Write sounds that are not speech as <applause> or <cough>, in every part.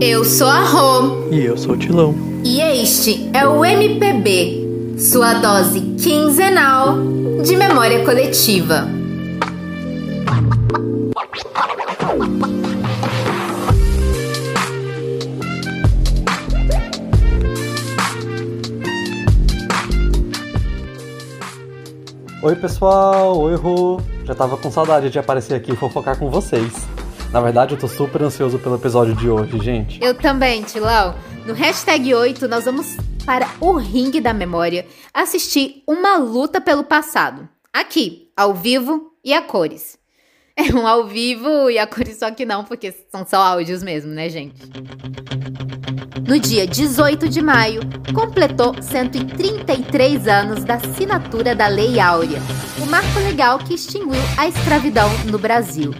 Eu sou a Rô. E eu sou o Tilão. E este é o MPB, sua dose quinzenal de memória coletiva. Oi pessoal, oi Rô. Já tava com saudade de aparecer aqui e fofocar com vocês. Na verdade, eu tô super ansioso pelo episódio de hoje, gente. Eu também, Tilão. No hashtag 8, nós vamos para o ringue da memória assistir uma luta pelo passado. Aqui, ao vivo e a cores. <laughs> É um ao vivo e a cores só que não, porque são só áudios mesmo, né, gente? No dia 18 de maio, completou 133 anos da assinatura da Lei Áurea, o marco legal que extinguiu a escravidão no Brasil.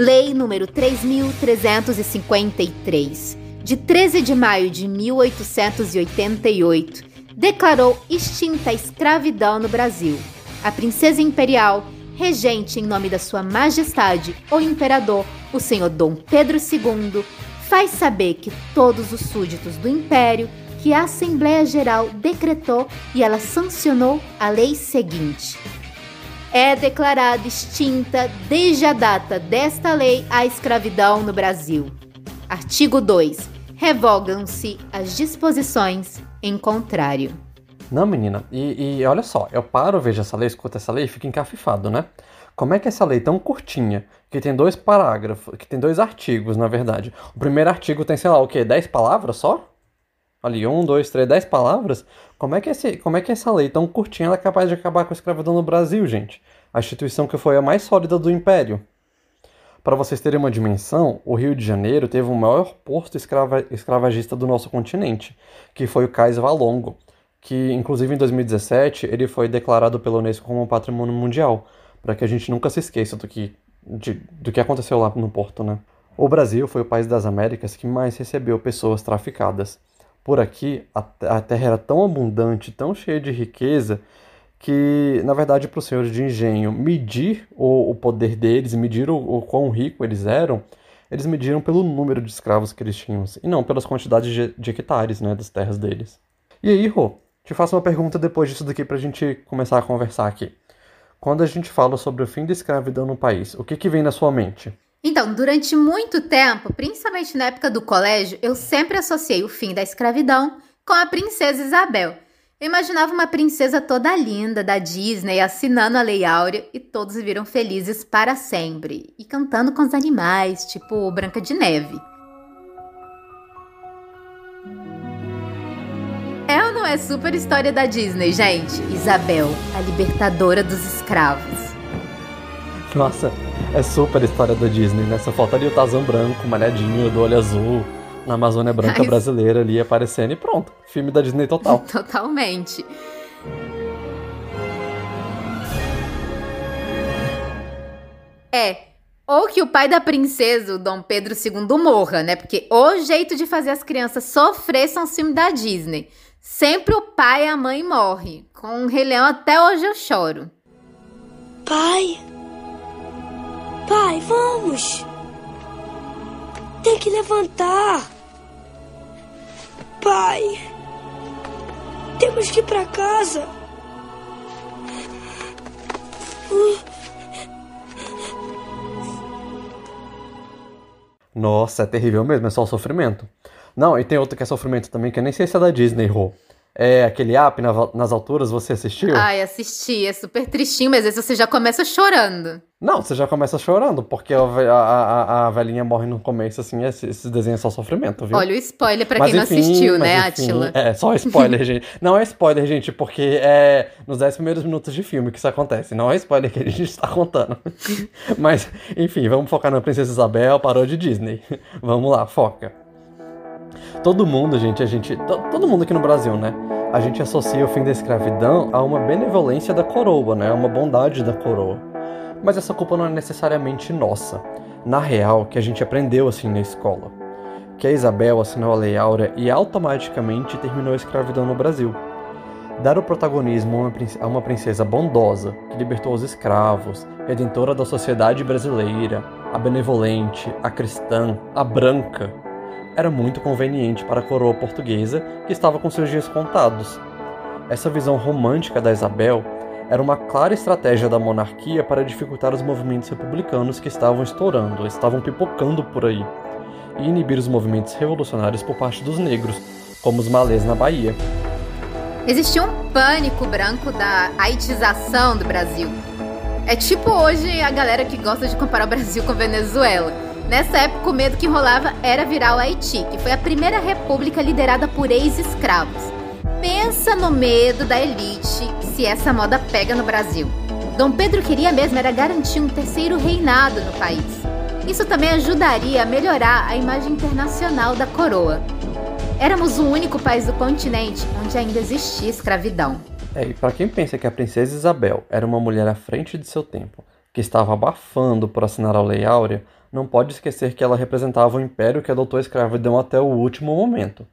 Lei número 3353, de 13 de maio de 1888, declarou extinta a escravidão no Brasil. A princesa imperial, regente em nome da sua majestade, o imperador, o senhor Dom Pedro II, faz saber que todos os súditos do império que a Assembleia Geral decretou e ela sancionou a lei seguinte é declarada extinta desde a data desta lei a escravidão no Brasil. Artigo 2. Revogam-se as disposições em contrário. Não, menina, e, e, olha só, eu paro, vejo essa lei, escuto essa lei e fico encafifado, né? Como é que essa lei tão curtinha, que tem dois parágrafos, que tem dois artigos, na verdade. O primeiro artigo tem, sei lá, o quê? Dez palavras só? Ali, um, dois, três, dez palavras? Como é, que esse, como é que essa lei tão curtinha é capaz de acabar com a escravidão no Brasil, gente? A instituição que foi a mais sólida do Império. Para vocês terem uma dimensão, o Rio de Janeiro teve o maior porto escrava, escravagista do nosso continente, que foi o Cais Valongo, que inclusive em 2017 ele foi declarado pela Unesco como um patrimônio mundial, para que a gente nunca se esqueça do que, de, do que aconteceu lá no porto, né? O Brasil foi o país das Américas que mais recebeu pessoas traficadas. Por aqui, a, terra era tão abundante, tão cheia de riqueza, que, na verdade, para os senhores de engenho medir o, o poder deles, medir o, o quão rico eles eram, eles mediram pelo número de escravos que eles tinham, e não pelas quantidades de, de hectares né, das terras deles. E aí, Rô, te faço uma pergunta depois disso daqui para a gente começar a conversar aqui. Quando a gente fala sobre o fim da escravidão no país, o que, que vem na sua mente? Então, durante muito tempo, principalmente na época do colégio, eu sempre associei o fim da escravidão com a princesa Isabel. Eu imaginava uma princesa toda linda da Disney assinando a Lei Áurea e todos viram felizes para sempre e cantando com os animais, tipo Branca de Neve. É ou não é super história da Disney, gente? Isabel, a libertadora dos escravos. <laughs> Nossa, é super história da Disney, né? Só falta ali o Tazão branco, malhadinho, do olho azul, na Amazônia Branca Mas... brasileira ali aparecendo e pronto. Filme da Disney total. <laughs> Totalmente. É, ou que o pai da princesa, o Dom Pedro II, morra, né? Porque o jeito de fazer as crianças sofrer são os filmes da Disney. Sempre o pai e a mãe morrem. Com o Rei Leão até hoje eu choro. Pai, Vamos! Tem que levantar! Pai! Temos que ir para casa! Nossa, é terrível mesmo, é só sofrimento. Não, e tem outro que é sofrimento também, que eu nem sei se é da Disney, Rô. É aquele app na, nas alturas, você assistiu? Ai, assisti, é super tristinho, mas às vezes você já começa chorando. Não, você já começa chorando, porque a, a, a velhinha morre no começo, assim, esse, esse desenho é só sofrimento, viu? Olha o spoiler pra mas, quem enfim, não assistiu, né, Atila? É, só spoiler, <laughs> gente. Não é spoiler, gente, porque é nos 10 primeiros minutos de filme que isso acontece. Não é spoiler que a gente está <laughs> contando. <laughs> mas, enfim, vamos focar na Princesa Isabel, parou de Disney. vamos lá, foca. Todo mundo, gente, a gente. Todo mundo aqui no Brasil, né? A gente associa o fim da escravidão a uma benevolência da coroa, né? A uma bondade da coroa. Mas essa culpa não é necessariamente nossa. Na real, que a gente aprendeu assim na escola. Que a Isabel assinou a Lei Áurea e automaticamente terminou a escravidão no Brasil. Dar o protagonismo a uma princesa bondosa, que libertou os escravos, redentora da sociedade brasileira, a benevolente, a cristã, a branca, era muito conveniente para a coroa portuguesa que estava com seus dias contados. Essa visão romântica da Isabel era uma clara estratégia da monarquia para dificultar os movimentos republicanos que estavam estourando, estavam pipocando por aí, e inibir os movimentos revolucionários por parte dos negros, como os malês na Bahia. Existia um pânico branco da haitização do Brasil. É tipo hoje a galera que gosta de comparar o Brasil com Venezuela. Nessa época, o medo que rolava era virar o Haiti, que foi a primeira república liderada por ex-escravos. Pensa no medo da elite se essa moda pega no Brasil. Dom Pedro queria mesmo era garantir um terceiro reinado no país. Isso também ajudaria a melhorar a imagem internacional da coroa. Éramos o único país do continente onde ainda existia escravidão. É, e para quem pensa que a princesa Isabel era uma mulher à frente de seu tempo, que estava abafando por assinar a Lei Áurea, não pode esquecer que ela representava o império que adotou a escravidão até o último momento.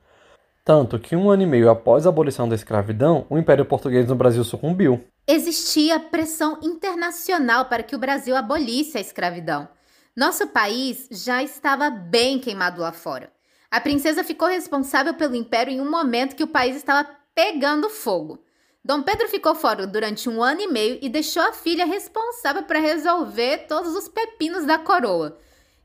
Tanto que um ano e meio após a abolição da escravidão, o Império Português no Brasil sucumbiu. Existia pressão internacional para que o Brasil abolisse a escravidão. Nosso país já estava bem queimado lá fora. A princesa ficou responsável pelo império em um momento que o país estava pegando fogo. Dom Pedro ficou fora durante um ano e meio e deixou a filha responsável para resolver todos os pepinos da coroa.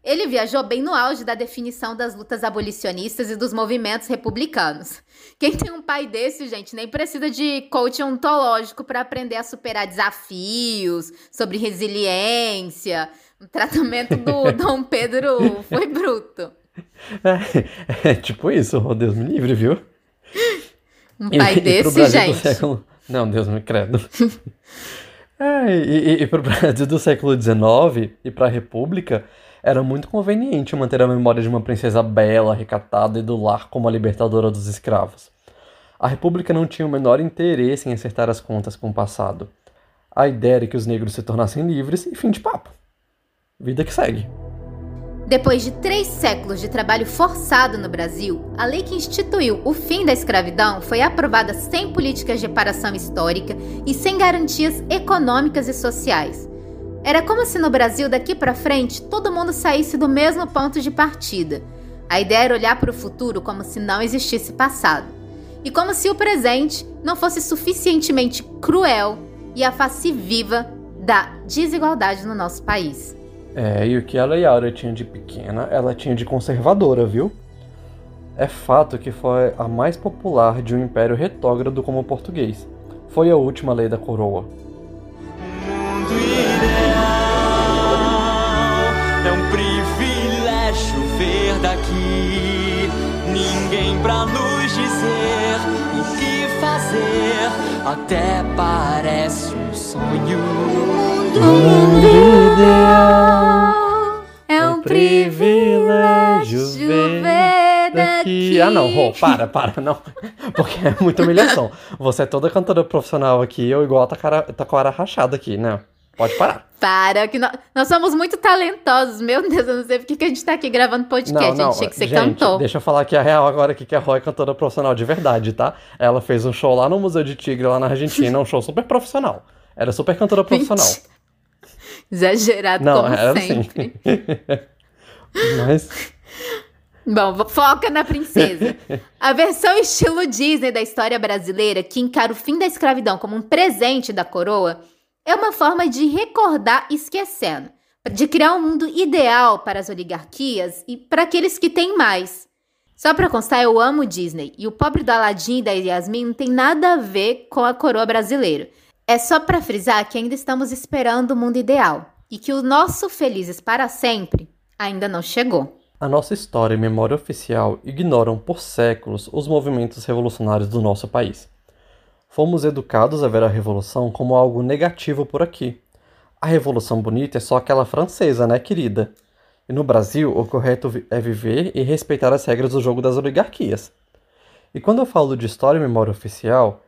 Ele viajou bem no auge da definição das lutas abolicionistas e dos movimentos republicanos. Quem tem um pai desse, gente, nem precisa de coach ontológico para aprender a superar desafios, sobre resiliência. O tratamento do <laughs> Dom Pedro foi bruto. É, é tipo isso, oh, Deus me livre, viu? Um pai e, desse, e gente. Século... Não, Deus me credo. <laughs> é, e, e, e para o Brasil do século XIX e para a República, era muito conveniente manter a memória de uma princesa bela, recatada e do lar como a libertadora dos escravos. A República não tinha o menor interesse em acertar as contas com o passado. A ideia era que os negros se tornassem livres e fim de papo. Vida que segue. Depois de três séculos de trabalho forçado no Brasil, a lei que instituiu o fim da escravidão foi aprovada sem políticas de reparação histórica e sem garantias econômicas e sociais. Era como se no Brasil, daqui para frente, todo mundo saísse do mesmo ponto de partida. A ideia era olhar para o futuro como se não existisse passado. E como se o presente não fosse suficientemente cruel e a face viva da desigualdade no nosso país. É, e o que a Lei Áurea tinha de pequena, ela tinha de conservadora, viu? É fato que foi a mais popular de um império retrógrado como o português. Foi a última lei da coroa. Daqui. Ninguém pra nos dizer o que fazer. Até parece um sonho. O mundo ideal é um privilégio ver daqui. Ah, não, Rô, para, para, não. <laughs> Porque é muita humilhação. Você é toda cantora profissional aqui, eu igual tá, cara, tá com a cara rachada aqui, né? Pode parar. Para, que nós, nós somos muito talentosos. Meu Deus, eu não sei por que a gente tá aqui gravando podcast. Não, não, a gente tinha que ser gente, cantor. Deixa eu falar aqui a real agora que a Roy é cantora profissional de verdade, tá? Ela fez um show lá no Museu de Tigre, lá na Argentina, um show super profissional. Era super cantora profissional. Exagerado não, como era assim. sempre. Assim. <laughs> Mas... Bom, foca na princesa. A versão estilo Disney da história brasileira, que encara o fim da escravidão como um presente da coroa, é uma forma de recordar esquecendo, de criar um mundo ideal para as oligarquias e para aqueles que têm mais. Só para constar, eu amo Disney e o pobre do Aladdin e da Yasmin não tem nada a ver com a coroa brasileira. É só para frisar que ainda estamos esperando o mundo ideal e que o nosso felizes para sempre ainda não chegou. A nossa história e memória oficial ignoram por séculos os movimentos revolucionários do nosso país. Fomos educados a ver a revolução como algo negativo por aqui. A revolução bonita é só aquela francesa, né, querida? E no Brasil, o correto é viver e respeitar as regras do jogo das oligarquias. E quando eu falo de história e memória oficial,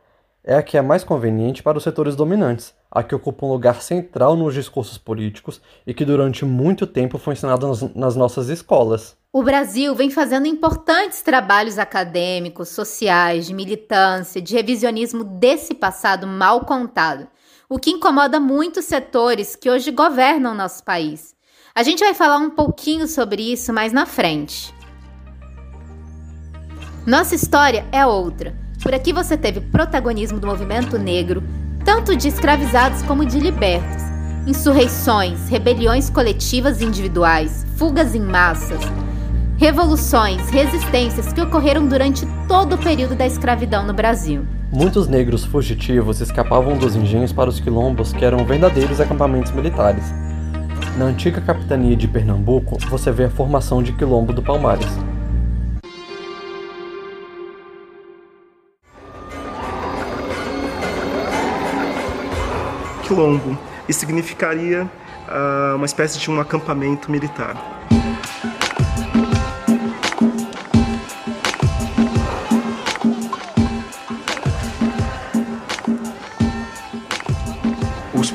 é a que é mais conveniente para os setores dominantes, a que ocupa um lugar central nos discursos políticos e que durante muito tempo foi ensinada nas, nossas escolas. O Brasil vem fazendo importantes trabalhos acadêmicos, sociais, de militância, de revisionismo desse passado mal contado, o que incomoda muitos setores que hoje governam nosso país. A gente vai falar um pouquinho sobre isso mais na frente. Nossa história é outra. Por aqui você teve protagonismo do movimento negro, tanto de escravizados como de libertos, insurreições, rebeliões coletivas e individuais, fugas em massas, revoluções, resistências que ocorreram durante todo o período da escravidão no Brasil. Muitos negros fugitivos escapavam dos engenhos para os quilombos, que eram verdadeiros acampamentos militares. Na antiga capitania de Pernambuco, você vê a formação de Quilombo do Palmares. Quilombo e significaria uh, uma espécie de um acampamento militar.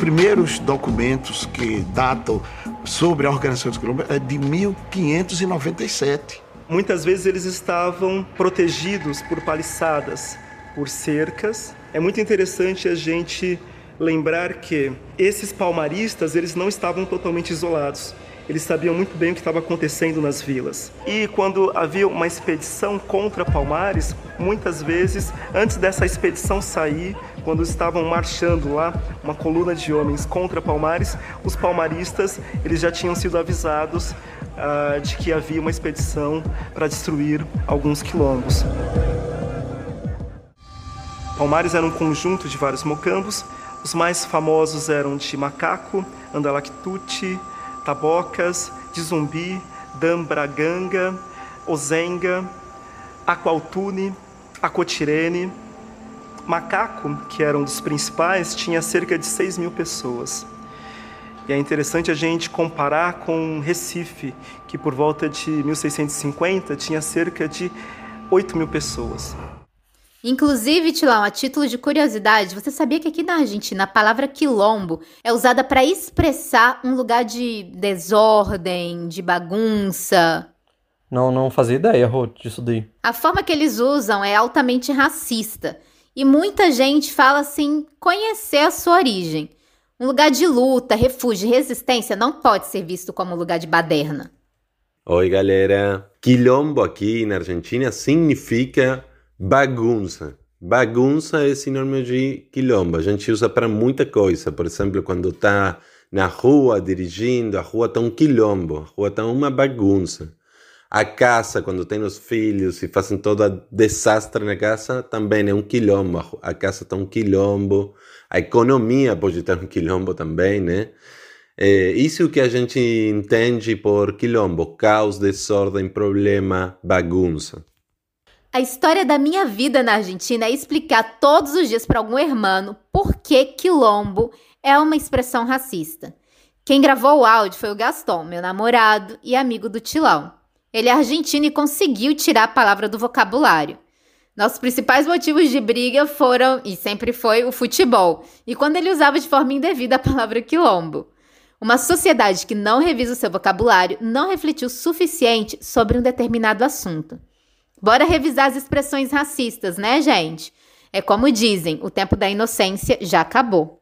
Primeiros documentos que datam sobre a organização dos quilombos é de 1597. Muitas vezes eles estavam protegidos por paliçadas, por cercas. É muito interessante a gente lembrar que esses palmaristas, eles não estavam totalmente isolados. Eles sabiam muito bem o que estava acontecendo nas vilas. E quando havia uma expedição contra Palmares, muitas vezes, antes dessa expedição sair, quando estavam marchando lá, uma coluna de homens contra Palmares, os palmaristas eles já tinham sido avisados uh, de que havia uma expedição para destruir alguns quilombos. Palmares era um conjunto de vários mocambos. Os mais famosos eram de Macaco, Andalactuti, Tabocas, de Zumbi, Dambraganga, Ozenga, Aqualtune, Acotirene, Macaco, que era um dos principais, tinha cerca de 6 mil pessoas. E é interessante a gente comparar com Recife, que por volta de 1650 tinha cerca de 8 mil pessoas. Inclusive, Tilão, a título de curiosidade, você sabia que aqui na Argentina a palavra quilombo é usada para expressar um lugar de desordem, de bagunça? Não, não fazia ideia, Rô, disso daí. A forma que eles usam é altamente racista. E muita gente fala assim, conhecer a sua origem. Um lugar de luta, refúgio resistência não pode ser visto como um lugar de baderna. Oi, galera. Quilombo aqui na Argentina significa bagunça. Bagunça é sinônimo de quilombo. A gente usa para muita coisa. Por exemplo, quando está na rua dirigindo, a rua está um quilombo, a rua está uma bagunça. A casa, quando tem os filhos e fazem todo desastre na casa, também é um quilombo. A casa está um quilombo. A economia pode estar um quilombo também, né? É isso que a gente entende por quilombo: caos, desordem, problema, bagunça. A história da minha vida na Argentina é explicar todos os dias para algum hermano por que quilombo é uma expressão racista. Quem gravou o áudio foi o Gaston, meu namorado e amigo do Tilão. Ele é argentino e conseguiu tirar a palavra do vocabulário. Nossos principais motivos de briga foram, e sempre foi, o futebol, e quando ele usava de forma indevida a palavra quilombo. Uma sociedade que não revisa o seu vocabulário não refletiu o suficiente sobre um determinado assunto. Bora revisar as expressões racistas, né, gente? É como dizem, o tempo da inocência já acabou.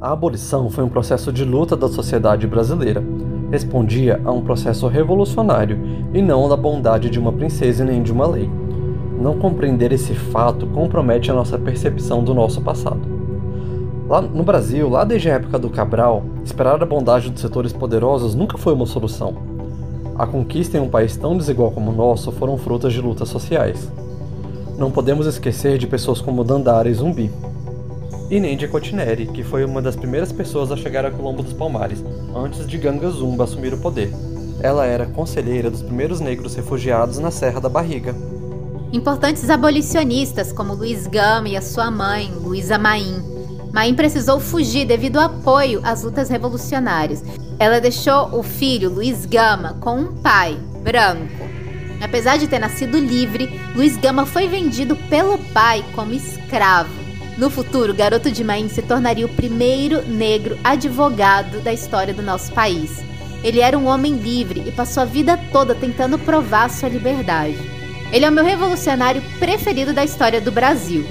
A abolição foi um processo de luta da sociedade brasileira respondia a um processo revolucionário e não da bondade de uma princesa nem de uma lei. Não compreender esse fato compromete a nossa percepção do nosso passado. Lá no Brasil, lá desde a época do Cabral, esperar a bondade dos setores poderosos nunca foi uma solução. A conquista em um país tão desigual como o nosso foram frutas de lutas sociais. Não podemos esquecer de pessoas como Dandara e Zumbi, e nem de Cotineri, que foi uma das primeiras pessoas a chegar a Colombo dos Palmares, antes de Ganga Zumba assumir o poder. Ela era conselheira dos primeiros negros refugiados na Serra da Barriga. Importantes abolicionistas como Luiz Gama e a sua mãe, Luísa Maim. Maim precisou fugir devido ao apoio às lutas revolucionárias. Ela deixou o filho, Luiz Gama, com um pai, branco. Apesar de ter nascido livre, Luiz Gama foi vendido pelo pai como escravo. No futuro, Garoto de Maim se tornaria o primeiro negro advogado da história do nosso país. Ele era um homem livre e passou a vida toda tentando provar sua liberdade. Ele é o meu revolucionário preferido da história do Brasil.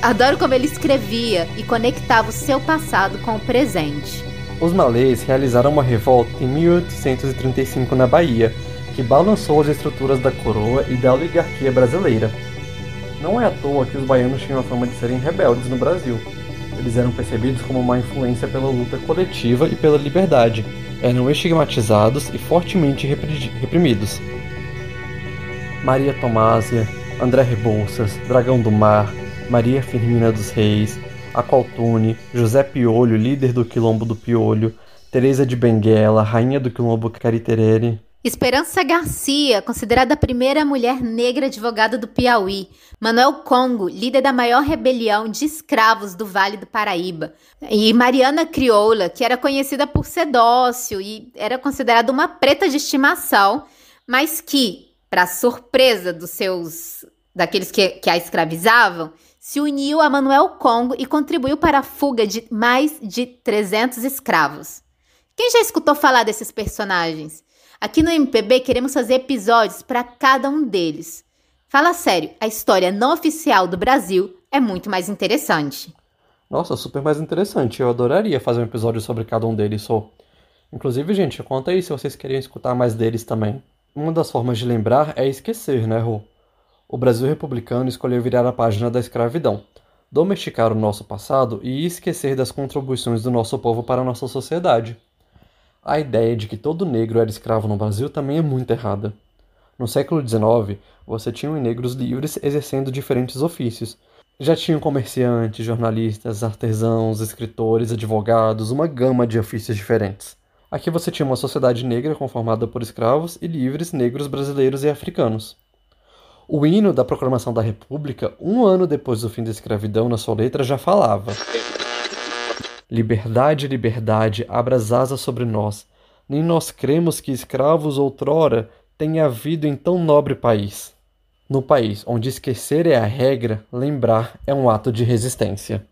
Adoro como ele escrevia e conectava o seu passado com o presente. Os malês realizaram uma revolta em 1835 na Bahia, que balançou as estruturas da coroa e da oligarquia brasileira. Não é à toa que os baianos tinham a fama de serem rebeldes no Brasil. Eles eram percebidos como uma influência pela luta coletiva e pela liberdade. Eram estigmatizados e fortemente reprimidos. Maria Tomásia, André Rebouças, Dragão do Mar, Maria Firmina dos Reis, Aqualtune, José Piolho, líder do Quilombo do Piolho, Teresa de Benguela, rainha do Quilombo Cariterere, Esperança Garcia, considerada a primeira mulher negra advogada do Piauí. Manuel Congo, líder da maior rebelião de escravos do Vale do Paraíba. E Mariana Crioula, que era conhecida por ser dócil e era considerada uma preta de estimação, mas que, para surpresa dos seus daqueles que, que a escravizavam, se uniu a Manuel Congo e contribuiu para a fuga de mais de 300 escravos. Quem já escutou falar desses personagens? Aqui no MPB queremos fazer episódios para cada um deles. Fala sério, a história não oficial do Brasil é muito mais interessante. Nossa, super mais interessante. Eu adoraria fazer um episódio sobre cada um deles, só. Inclusive, gente, conta aí se vocês queriam escutar mais deles também. Uma das formas de lembrar é esquecer, né, Rô? O Brasil republicano escolheu virar a página da escravidão, domesticar o nosso passado e esquecer das contribuições do nosso povo para a nossa sociedade. A ideia de que todo negro era escravo no Brasil também é muito errada. No século XIX, você tinha negros livres exercendo diferentes ofícios. Já tinham comerciantes, jornalistas, artesãos, escritores, advogados, uma gama de ofícios diferentes. Aqui você tinha uma sociedade negra conformada por escravos e livres negros brasileiros e africanos. O hino da proclamação da República, um ano depois do fim da escravidão, na sua letra já falava: Liberdade, liberdade, abra as asas sobre nós. Nem nós cremos que escravos outrora tenha havido em tão nobre país. No país onde esquecer é a regra, lembrar é um ato de resistência.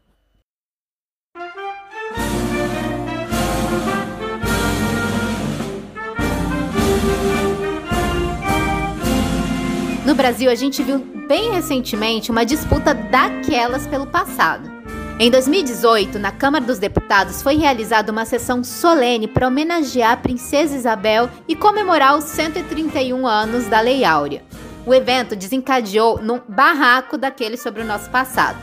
No Brasil, a gente viu bem recentemente uma disputa daquelas pelo passado. Em 2018, na Câmara dos Deputados foi realizada uma sessão solene para homenagear a Princesa Isabel e comemorar os 131 anos da Lei Áurea. O evento desencadeou num barraco daquele sobre o nosso passado.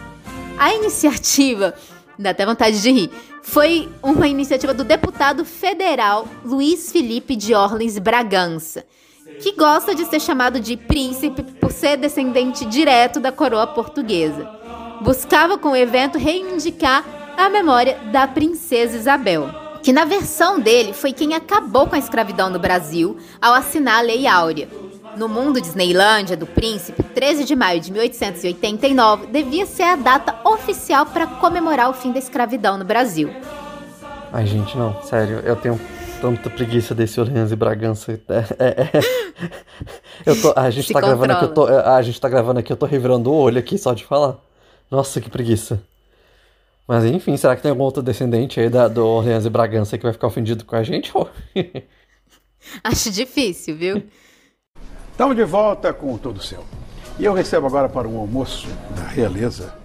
A iniciativa, dá até vontade de rir, foi uma iniciativa do deputado federal Luiz Felipe de Orleans Bragança, que gosta de ser chamado de príncipe por ser descendente direto da coroa portuguesa buscava com o evento reivindicar a memória da princesa Isabel, que na versão dele foi quem acabou com a escravidão no Brasil ao assinar a Lei Áurea. No mundo Disneylândia do príncipe, 13 de maio de 1889 devia ser a data oficial para comemorar o fim da escravidão no Brasil. Ai, gente, não, sério, eu tenho tanta preguiça desse Orleans e Bragança. É, é, é. Eu tô, a gente Se tá controla. gravando aqui, eu tô, a gente tá gravando aqui, eu tô revirando o olho aqui só de falar. Nossa, que preguiça. Mas enfim, será que tem algum outro descendente aí da, do Orleans e Bragança que vai ficar ofendido com a gente? <laughs> Acho difícil, viu? Estamos de volta com o Todo Céu. E eu recebo agora para um almoço da realeza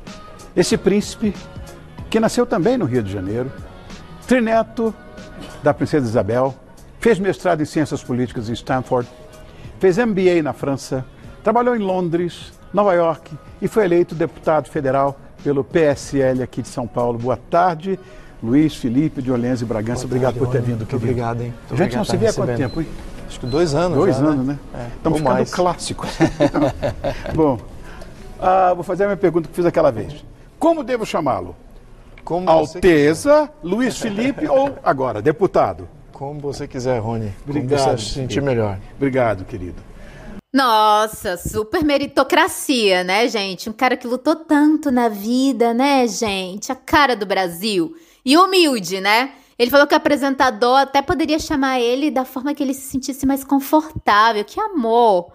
esse príncipe que nasceu também no Rio de Janeiro, trineto da princesa Isabel, fez mestrado em ciências políticas em Stanford, fez MBA na França, trabalhou em Londres, Nova York e foi eleito deputado federal pelo PSL aqui de São Paulo. Boa tarde, Luiz Felipe de Orleans e Bragança. Obrigado por ter vindo. Muito obrigado, hein? Muito a gente não se vê há quanto tempo? Hein? Acho que dois anos. Dois já, anos, né? né? É, Estamos ficando mais. clássicos. <laughs> Bom, ah, vou fazer a minha pergunta que fiz aquela vez. Como devo chamá-lo? Alteza, Luiz Felipe ou agora, deputado? Como você quiser, Rony. Obrigado. Como você se sentir melhor. Obrigado, querido. Nossa, super meritocracia, né, gente? Um cara que lutou tanto na vida, né, gente? A cara do Brasil. E humilde, né? Ele falou que o apresentador até poderia chamar ele da forma que ele se sentisse mais confortável. Que amor!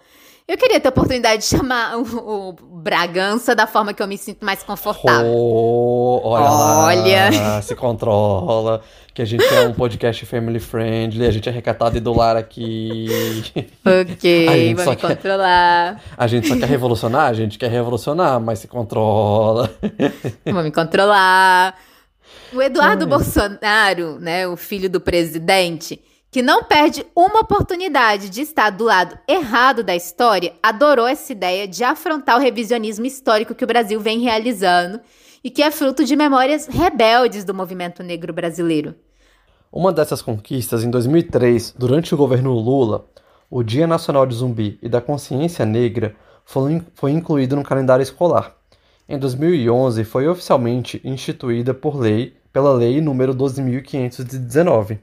Eu queria ter a oportunidade de chamar o, o Bragança da forma que eu me sinto mais confortável. Oh, olha, olha. Lá, <laughs> se controla que a gente é um podcast family friendly, a gente é recatado e do lar aqui. <laughs> Ok, vamos quer, controlar. A gente só quer revolucionar, a gente quer revolucionar, mas se controla. <laughs> Vamos me controlar. O Eduardo Ai. Bolsonaro, né, o filho do presidente, que não perde uma oportunidade de estar do lado errado da história, adorou essa ideia de afrontar o revisionismo histórico que o Brasil vem realizando e que é fruto de memórias rebeldes do movimento negro brasileiro. Uma dessas conquistas, em 2003, durante o governo Lula, o Dia Nacional de Zumbi e da Consciência Negra foi, incluído no calendário escolar. Em 2011, foi oficialmente instituída por lei pela Lei nº 12.519.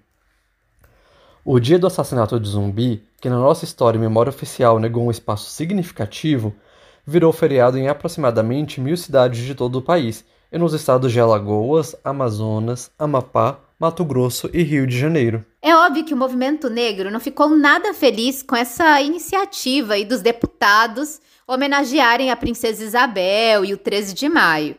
O dia do assassinato de Zumbi, que na nossa história e memória oficial negou um espaço significativo, virou feriado em aproximadamente mil cidades de todo o país e nos estados de Alagoas, Amazonas, Amapá, Mato Grosso e Rio de Janeiro. É óbvio que o movimento negro não ficou nada feliz com essa iniciativa aí dos deputados homenagearem a princesa Isabel e o 13 de maio.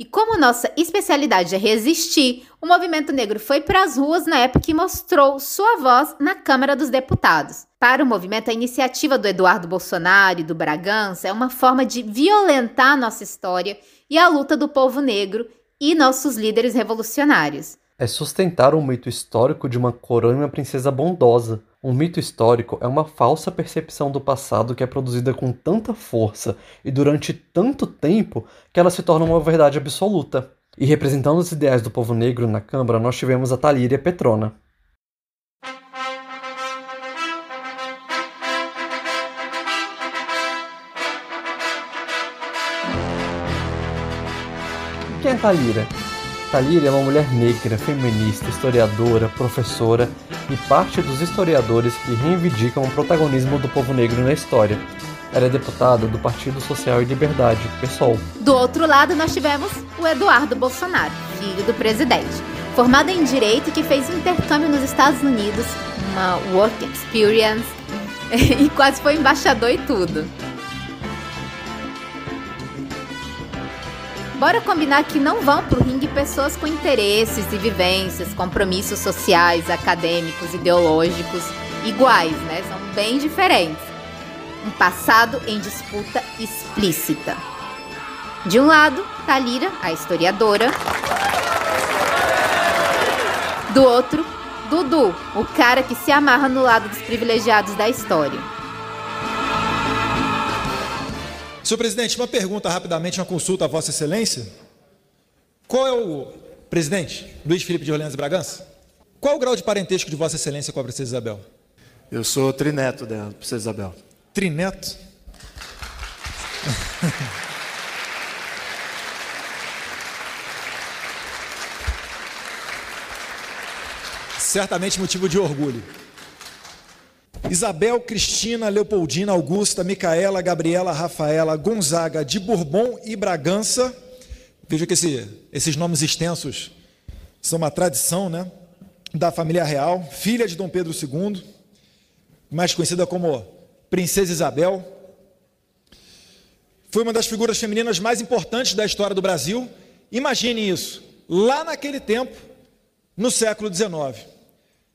E como nossa especialidade é resistir, o movimento negro foi para as ruas na época e mostrou sua voz na Câmara dos Deputados. Para o movimento, a iniciativa do Eduardo Bolsonaro e do Bragança é uma forma de violentar nossa história e a luta do povo negro e nossos líderes revolucionários. É sustentar um mito histórico de uma coroa e uma princesa bondosa, um mito histórico é uma falsa percepção do passado que é produzida com tanta força e durante tanto tempo que ela se torna uma verdade absoluta. E representando os ideais do povo negro na Câmara, nós tivemos a Talíria Petrona. Quem é Talíria? Talíria é uma mulher negra, feminista, historiadora, professora e parte dos historiadores que reivindicam o protagonismo do povo negro na história. Ela é deputada do Partido Social e Liberdade, PSOL. Do outro lado, nós tivemos o Eduardo Bolsonaro, filho do presidente, formado em Direito que fez intercâmbio nos Estados Unidos, uma work experience, <laughs> e quase foi embaixador e tudo. Bora combinar que não vão pro ringue pessoas com interesses e vivências, compromissos sociais, acadêmicos, ideológicos iguais, né? São bem diferentes. Um passado em disputa explícita. De um lado, Talira, a historiadora. Do outro, Dudu, o cara que se amarra no lado dos privilegiados da história. Senhor presidente, uma pergunta rapidamente, uma consulta a Vossa Excelência. Qual é o presidente, Luiz Felipe de Orleans Bragança? Qual é o grau de parentesco de Vossa Excelência com a Princesa Isabel? Eu sou trineto da Princesa Isabel. Trineto? <laughs> Certamente motivo de orgulho. Isabel, Cristina, Leopoldina, Augusta, Micaela, Gabriela, Rafaela, Gonzaga, de Bourbon e Bragança. Veja que esse, esses nomes extensos são uma tradição né, da família real, filha de Dom Pedro II, mais conhecida como Princesa Isabel. Foi uma das figuras femininas mais importantes da história do Brasil. Imagine isso, lá naquele tempo, no século XIX.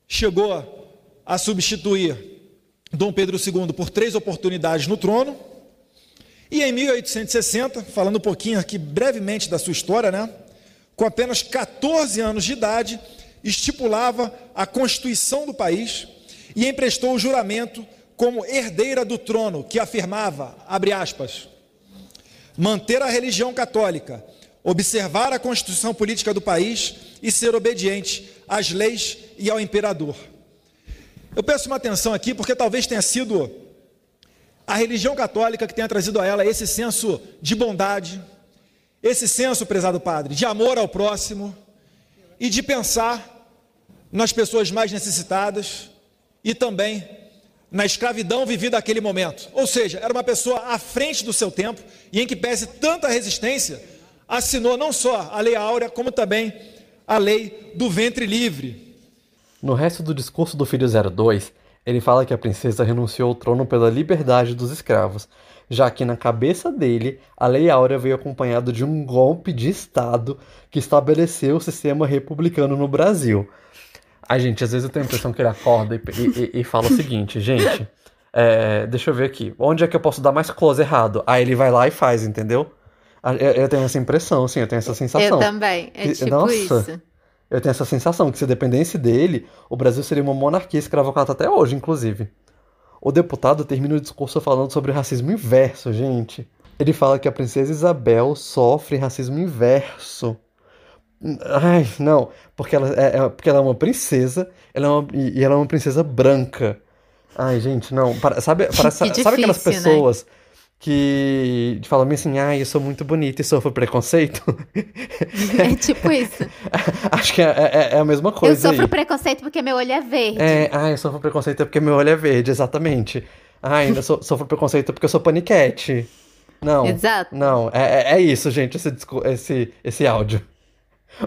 Chegou a substituir Dom Pedro II por três oportunidades no trono. E em 1860, falando um pouquinho aqui brevemente da sua história, né? Com apenas 14 anos de idade, estipulava a constituição do país e emprestou o juramento como herdeira do trono, que afirmava, abre aspas, manter a religião católica, observar a constituição política do país e ser obediente às leis e ao imperador. Eu peço uma atenção aqui, porque talvez tenha sido a religião católica que tenha trazido a ela esse senso de bondade, esse senso, prezado padre, de amor ao próximo e de pensar nas pessoas mais necessitadas e também na escravidão vivida naquele momento. Ou seja, era uma pessoa à frente do seu tempo e em que pese tanta resistência, assinou não só a Lei Áurea, como também a Lei do Ventre Livre, no resto do discurso do filho 02, ele fala que a princesa renunciou ao trono pela liberdade dos escravos, já que na cabeça dele a Lei Áurea veio acompanhado de um golpe de Estado que estabeleceu o sistema republicano no Brasil. Ai, gente, às vezes eu tenho a impressão que ele acorda e, e, e fala o seguinte, gente, é, deixa eu ver aqui, onde é que eu posso dar mais close errado? Aí ele vai lá e faz, entendeu? Eu, eu tenho essa impressão, assim, eu tenho essa sensação. Eu também, é tipo Nossa. isso. Eu tenho essa sensação que se dependesse dele, o Brasil seria uma monarquia escravocrata até hoje, inclusive. O deputado termina o discurso falando sobre o racismo inverso, gente. Ele fala que a princesa Isabel sofre racismo inverso. Ai, não, porque ela é, é porque ela é uma princesa ela é uma, e ela é uma princesa branca. Ai, gente, não. Para, sabe, para, <laughs> difícil, sabe aquelas né? pessoas né? Que falam assim, ai, eu sou muito bonita e sofro preconceito? <laughs> É tipo isso. <laughs> Acho que é, é, é, a mesma coisa. Eu sofro aí. preconceito porque meu olho é verde. É, ai, eu sofro preconceito porque meu olho é verde, exatamente. Ai, eu so, sofro preconceito porque eu sou paniquete. Não. Exato. Não, é, é, é isso, gente, esse, esse, esse áudio.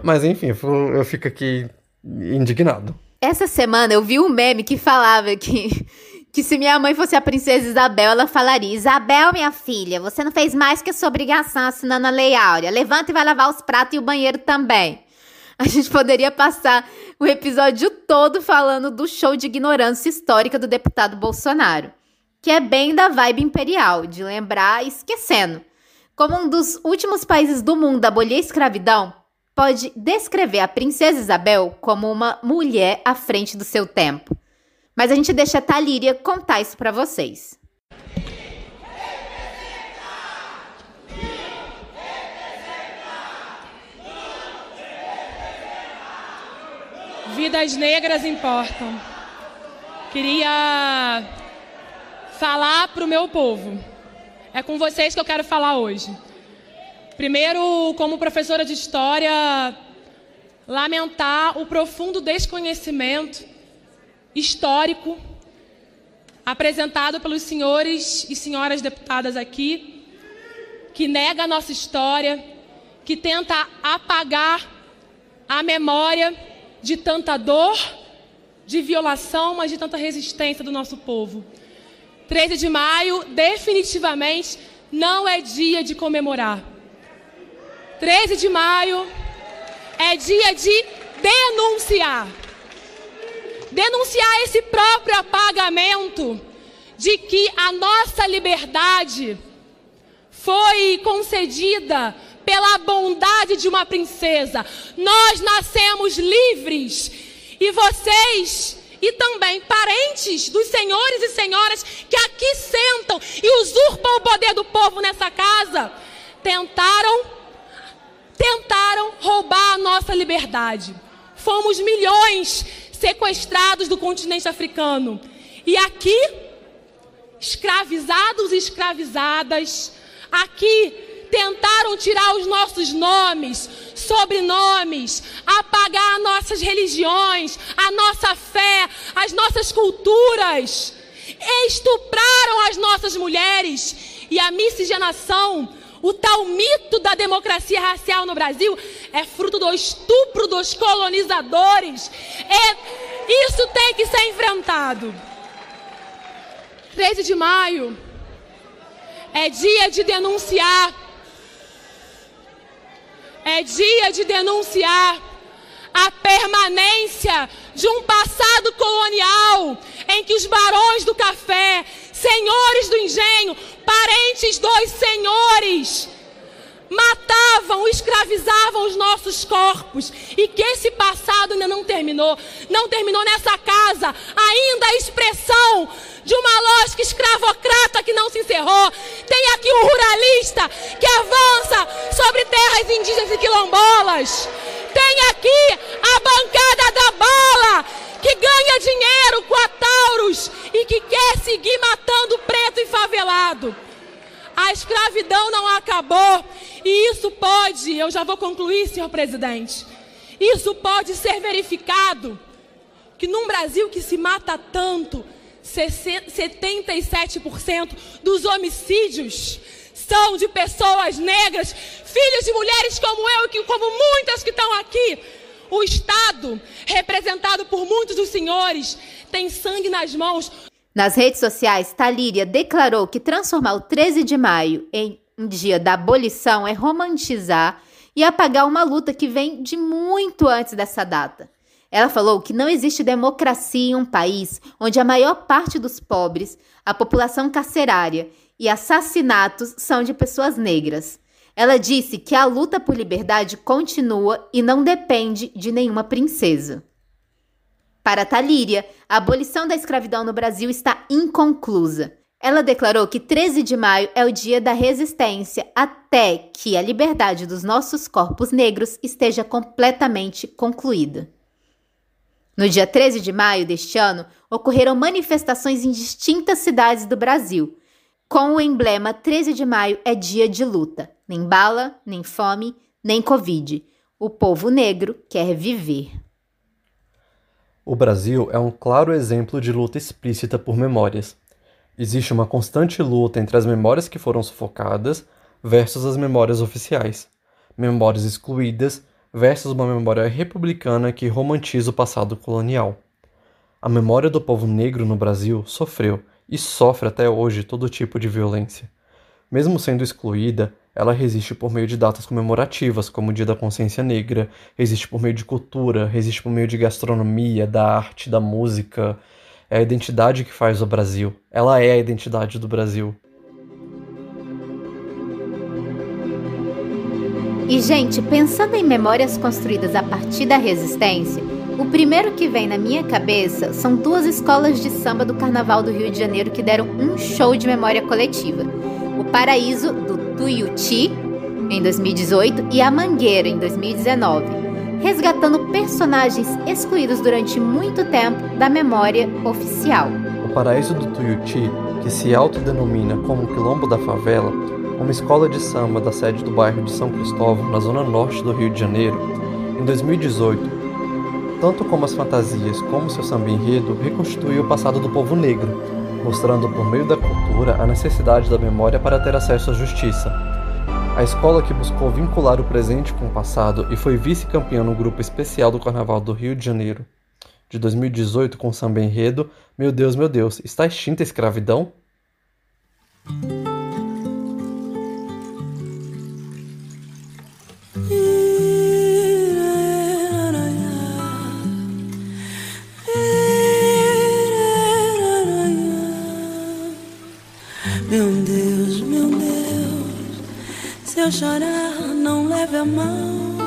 Mas enfim, eu fico aqui indignado. Essa semana eu vi um meme que falava que, que se minha mãe fosse a princesa Isabel, ela falaria: Isabel, minha filha, você não fez mais que a sua obrigação assinando a Lei Áurea. Levanta e vai lavar os pratos e o banheiro também. A gente poderia passar o episódio todo falando do show de ignorância histórica do deputado Bolsonaro, que é bem da vibe imperial, de lembrar esquecendo. Como um dos últimos países do mundo a abolir a escravidão, pode descrever a princesa Isabel como uma mulher à frente do seu tempo. Mas a gente deixa a Talíria contar isso para vocês. Vidas negras importam. Queria falar para o meu povo. É com vocês que eu quero falar hoje. Primeiro, como professora de história, lamentar o profundo desconhecimento histórico apresentado pelos senhores e senhoras deputadas aqui, que nega a nossa história, que tenta apagar a memória de tanta dor, de violação, mas de tanta resistência do nosso povo. 13 de maio, definitivamente, não é dia de comemorar 13 de maio é dia de denunciar. Denunciar esse próprio apagamento de que a nossa liberdade foi concedida pela bondade de uma princesa. Nós nascemos livres e vocês e também parentes dos senhores e senhoras que aqui sentam e usurpam o poder do povo nessa casa tentaram tentaram roubar a nossa liberdade. Fomos milhões sequestrados do continente africano. E aqui, escravizados e escravizadas, aqui tentaram tirar os nossos nomes, sobrenomes, apagar nossas religiões, a nossa fé, as nossas culturas. Estupraram as nossas mulheres e a miscigenação o tal mito da democracia racial no Brasil é fruto do estupro dos colonizadores. É, isso tem que ser enfrentado. 13 de maio é dia de denunciar. É dia de denunciar a permanência de um passado colonial em que os barões do café, senhores do engenho, parentes dos senhores, matavam, escravizavam os nossos corpos e que esse passado ainda não terminou, não terminou nessa casa, ainda a expressão de uma lógica escravocrata que não se encerrou. Tem aqui um ruralista que avança sobre terras indígenas e quilombolas. Tem aqui a bancada da bala que ganha dinheiro com a Taurus e que quer seguir matando preto e favelado. A escravidão não acabou e isso pode, eu já vou concluir, senhor presidente. Isso pode ser verificado que num Brasil que se mata tanto, 77% dos homicídios são de pessoas negras, filhos de mulheres como eu e como muitas que estão aqui. O Estado, representado por muitos dos senhores, tem sangue nas mãos. Nas redes sociais, Talíria declarou que transformar o 13 de maio em um dia da abolição é romantizar e apagar uma luta que vem de muito antes dessa data. Ela falou que não existe democracia em um país onde a maior parte dos pobres, a população carcerária e assassinatos são de pessoas negras. Ela disse que a luta por liberdade continua e não depende de nenhuma princesa. Para Talíria, a abolição da escravidão no Brasil está inconclusa. Ela declarou que 13 de maio é o dia da resistência até que a liberdade dos nossos corpos negros esteja completamente concluída. No dia 13 de maio deste ano, ocorreram manifestações em distintas cidades do Brasil, com o emblema 13 de maio é dia de luta. Nem bala, nem fome, nem Covid. O povo negro quer viver. O Brasil é um claro exemplo de luta explícita por memórias. Existe uma constante luta entre as memórias que foram sufocadas versus as memórias oficiais, memórias excluídas versus uma memória republicana que romantiza o passado colonial. A memória do povo negro no Brasil sofreu e sofre até hoje todo tipo de violência. Mesmo sendo excluída, ela resiste por meio de datas comemorativas, como o Dia da Consciência Negra, resiste por meio de cultura, resiste por meio de gastronomia, da arte, da música, é a identidade que faz o Brasil. Ela é a identidade do Brasil. E, gente, pensando em memórias construídas a partir da resistência, o primeiro que vem na minha cabeça são duas escolas de samba do Carnaval do Rio de Janeiro que deram um show de memória coletiva. O Paraíso, do Tuiuti, em 2018, e a Mangueira, em 2019 resgatando personagens excluídos durante muito tempo da memória oficial. O Paraíso do Tuiuti, que se autodenomina como Quilombo da Favela, uma escola de samba da sede do bairro de São Cristóvão, na zona norte do Rio de Janeiro, em 2018, tanto como as fantasias como seu samba enredo, reconstituiu o passado do povo negro, mostrando por meio da cultura a necessidade da memória para ter acesso à justiça, a escola que buscou vincular o presente com o passado e foi vice-campeã no grupo especial do Carnaval do Rio de Janeiro de 2018 com samba enredo Meu Deus, meu Deus, está extinta a escravidão? Eu chorar, não leve a mão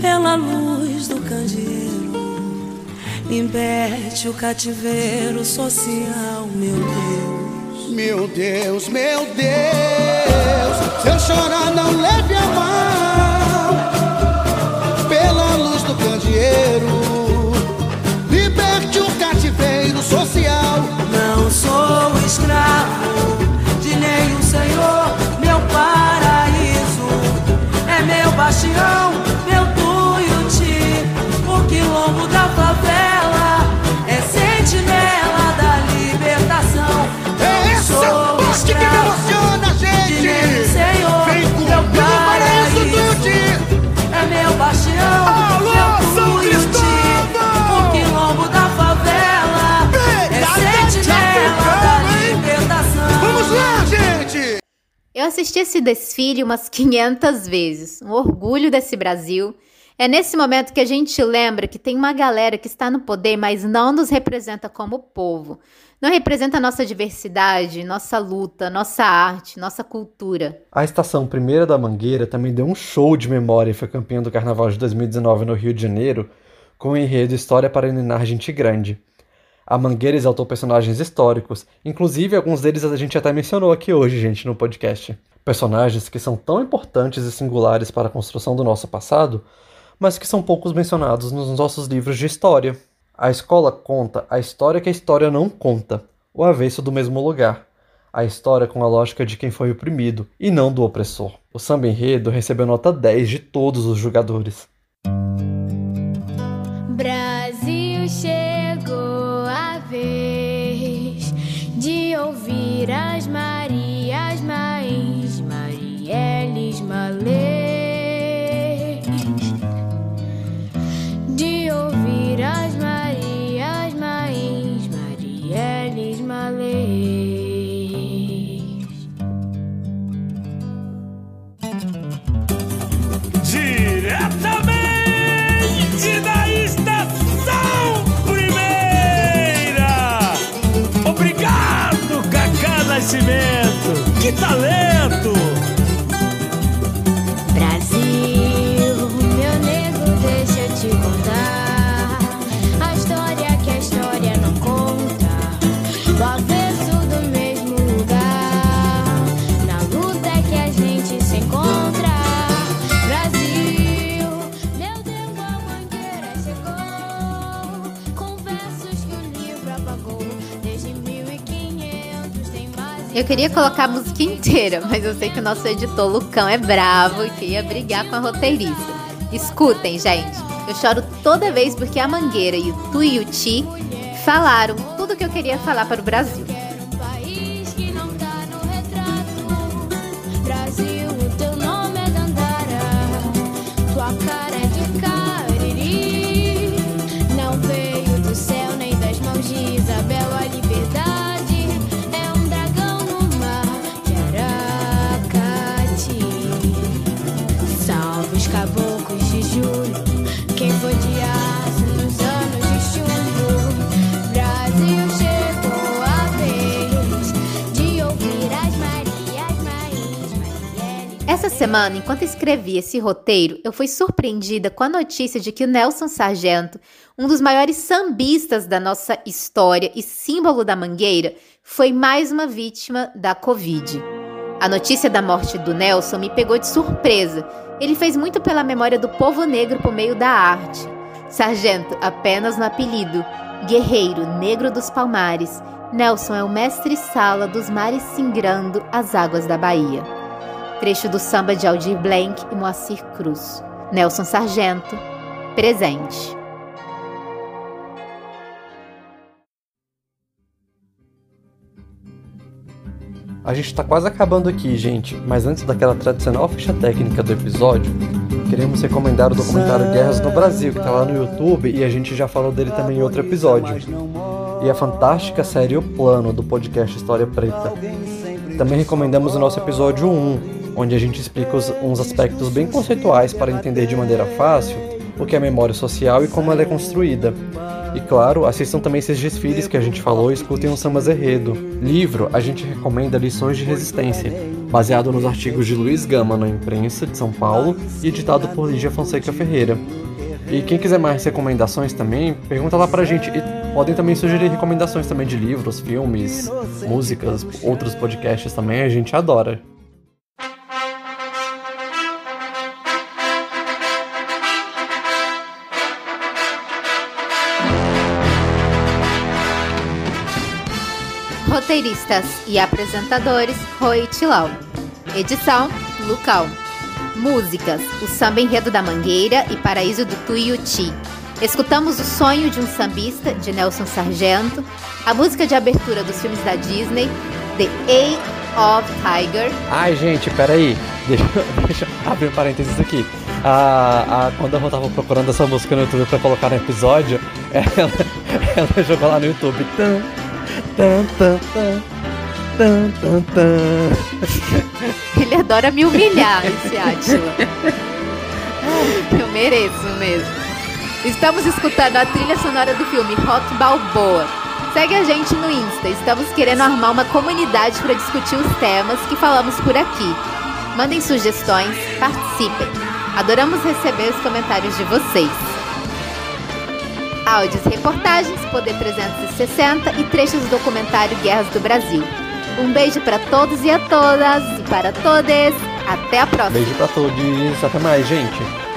pela luz do candeeiro. Liberte o cativeiro social, meu Deus. Meu Deus, meu Deus, se eu chorar, não leve a mão pela luz do candeeiro. Liberte o cativeiro social. Não sou escravo de nenhum senhor, meu paraíso. É meu bastião, meu tuiuti, o quilombo da favela Eu assisti esse desfile umas <laughs> 500 vezes. Um orgulho desse Brasil. É nesse momento que a gente lembra que tem uma galera que está no poder, mas não nos representa como povo. Não representa nossa diversidade, nossa luta, nossa arte, nossa cultura. A estação Primeira da Mangueira também deu um show de memória e foi campeã do Carnaval de 2019 no Rio de Janeiro com o enredo História para Ninar Gente Grande. A Mangueira exaltou personagens históricos, inclusive alguns deles a gente até mencionou aqui hoje, gente, no podcast. Personagens que são tão importantes e singulares para a construção do nosso passado, mas que são poucos mencionados nos nossos livros de história. A escola conta a história que a história não conta, o avesso do mesmo lugar. A história com a lógica de quem foi oprimido e não do opressor. O samba enredo recebeu nota 10 de todos os jogadores. Brasil ouvir as Eu queria colocar a música inteira, mas eu sei que o nosso editor Lucão é bravo e queria brigar com a roteirista. Escutem, gente. Eu choro toda vez porque a Mangueira e o Tuiuti falaram tudo o que eu queria falar para o Brasil. Semana, enquanto escrevi esse roteiro, eu fui surpreendida com a notícia de que o Nelson Sargento, um dos maiores sambistas da nossa história e símbolo da Mangueira, foi mais uma vítima da Covid. A notícia da morte do Nelson me pegou de surpresa. Ele fez muito pela memória do povo negro por meio da arte. Sargento, apenas no apelido, guerreiro negro dos palmares, Nelson é o mestre-sala dos mares singrando as águas da Bahia. Trecho do samba de Aldir Blanc e Moacir Cruz. Nelson Sargento, presente. A gente tá quase acabando aqui, gente, mas antes daquela tradicional ficha técnica do episódio, queremos recomendar o documentário Guerras no Brasil, que tá lá no YouTube e a gente já falou dele também em outro episódio. E a fantástica série O Plano, do podcast História Preta. Também recomendamos o nosso episódio 1, onde a gente explica os- uns aspectos bem conceituais para entender de maneira fácil o que é memória social e como ela é construída. E claro, assistam também esses desfiles que a gente falou e escutem o Sambas Enredo. Livro, a gente recomenda Lições de Resistência, baseado nos artigos de Luiz Gama na imprensa de São Paulo e editado por Lígia Fonseca Ferreira. E quem quiser mais recomendações também, pergunta lá pra gente. E podem também sugerir recomendações também de livros, filmes, músicas, outros podcasts também, a gente adora. Roteiristas e apresentadores Roy Tilau. Edição Lucão. Músicas: O Samba Enredo da Mangueira e Paraíso do Tuiuti. Escutamos O Sonho de um Sambista, de Nelson Sargento. A música de abertura dos filmes da Disney, The A of Tiger. Ai, gente, peraí. Deixa, <laughs> deixa eu abrir um parênteses aqui. A, a, quando eu tava procurando essa música no YouTube pra colocar no episódio, <laughs> ela, ela jogou lá no YouTube. Tan, tan, tan, tan, tan, tan. Ele adora me humilhar, esse Átila. Eu mereço mesmo. Estamos escutando a trilha sonora do filme Rock Balboa. Segue a gente no Insta. Estamos querendo armar uma comunidade para discutir os temas que falamos por aqui. Mandem sugestões, participem. Adoramos receber os comentários de vocês. Áudios e reportagens, Poder 360 e trechos do documentário Guerras do Brasil. Um beijo para todos e a todas e para todas. Até a próxima. Beijo pra todos. Até mais, gente.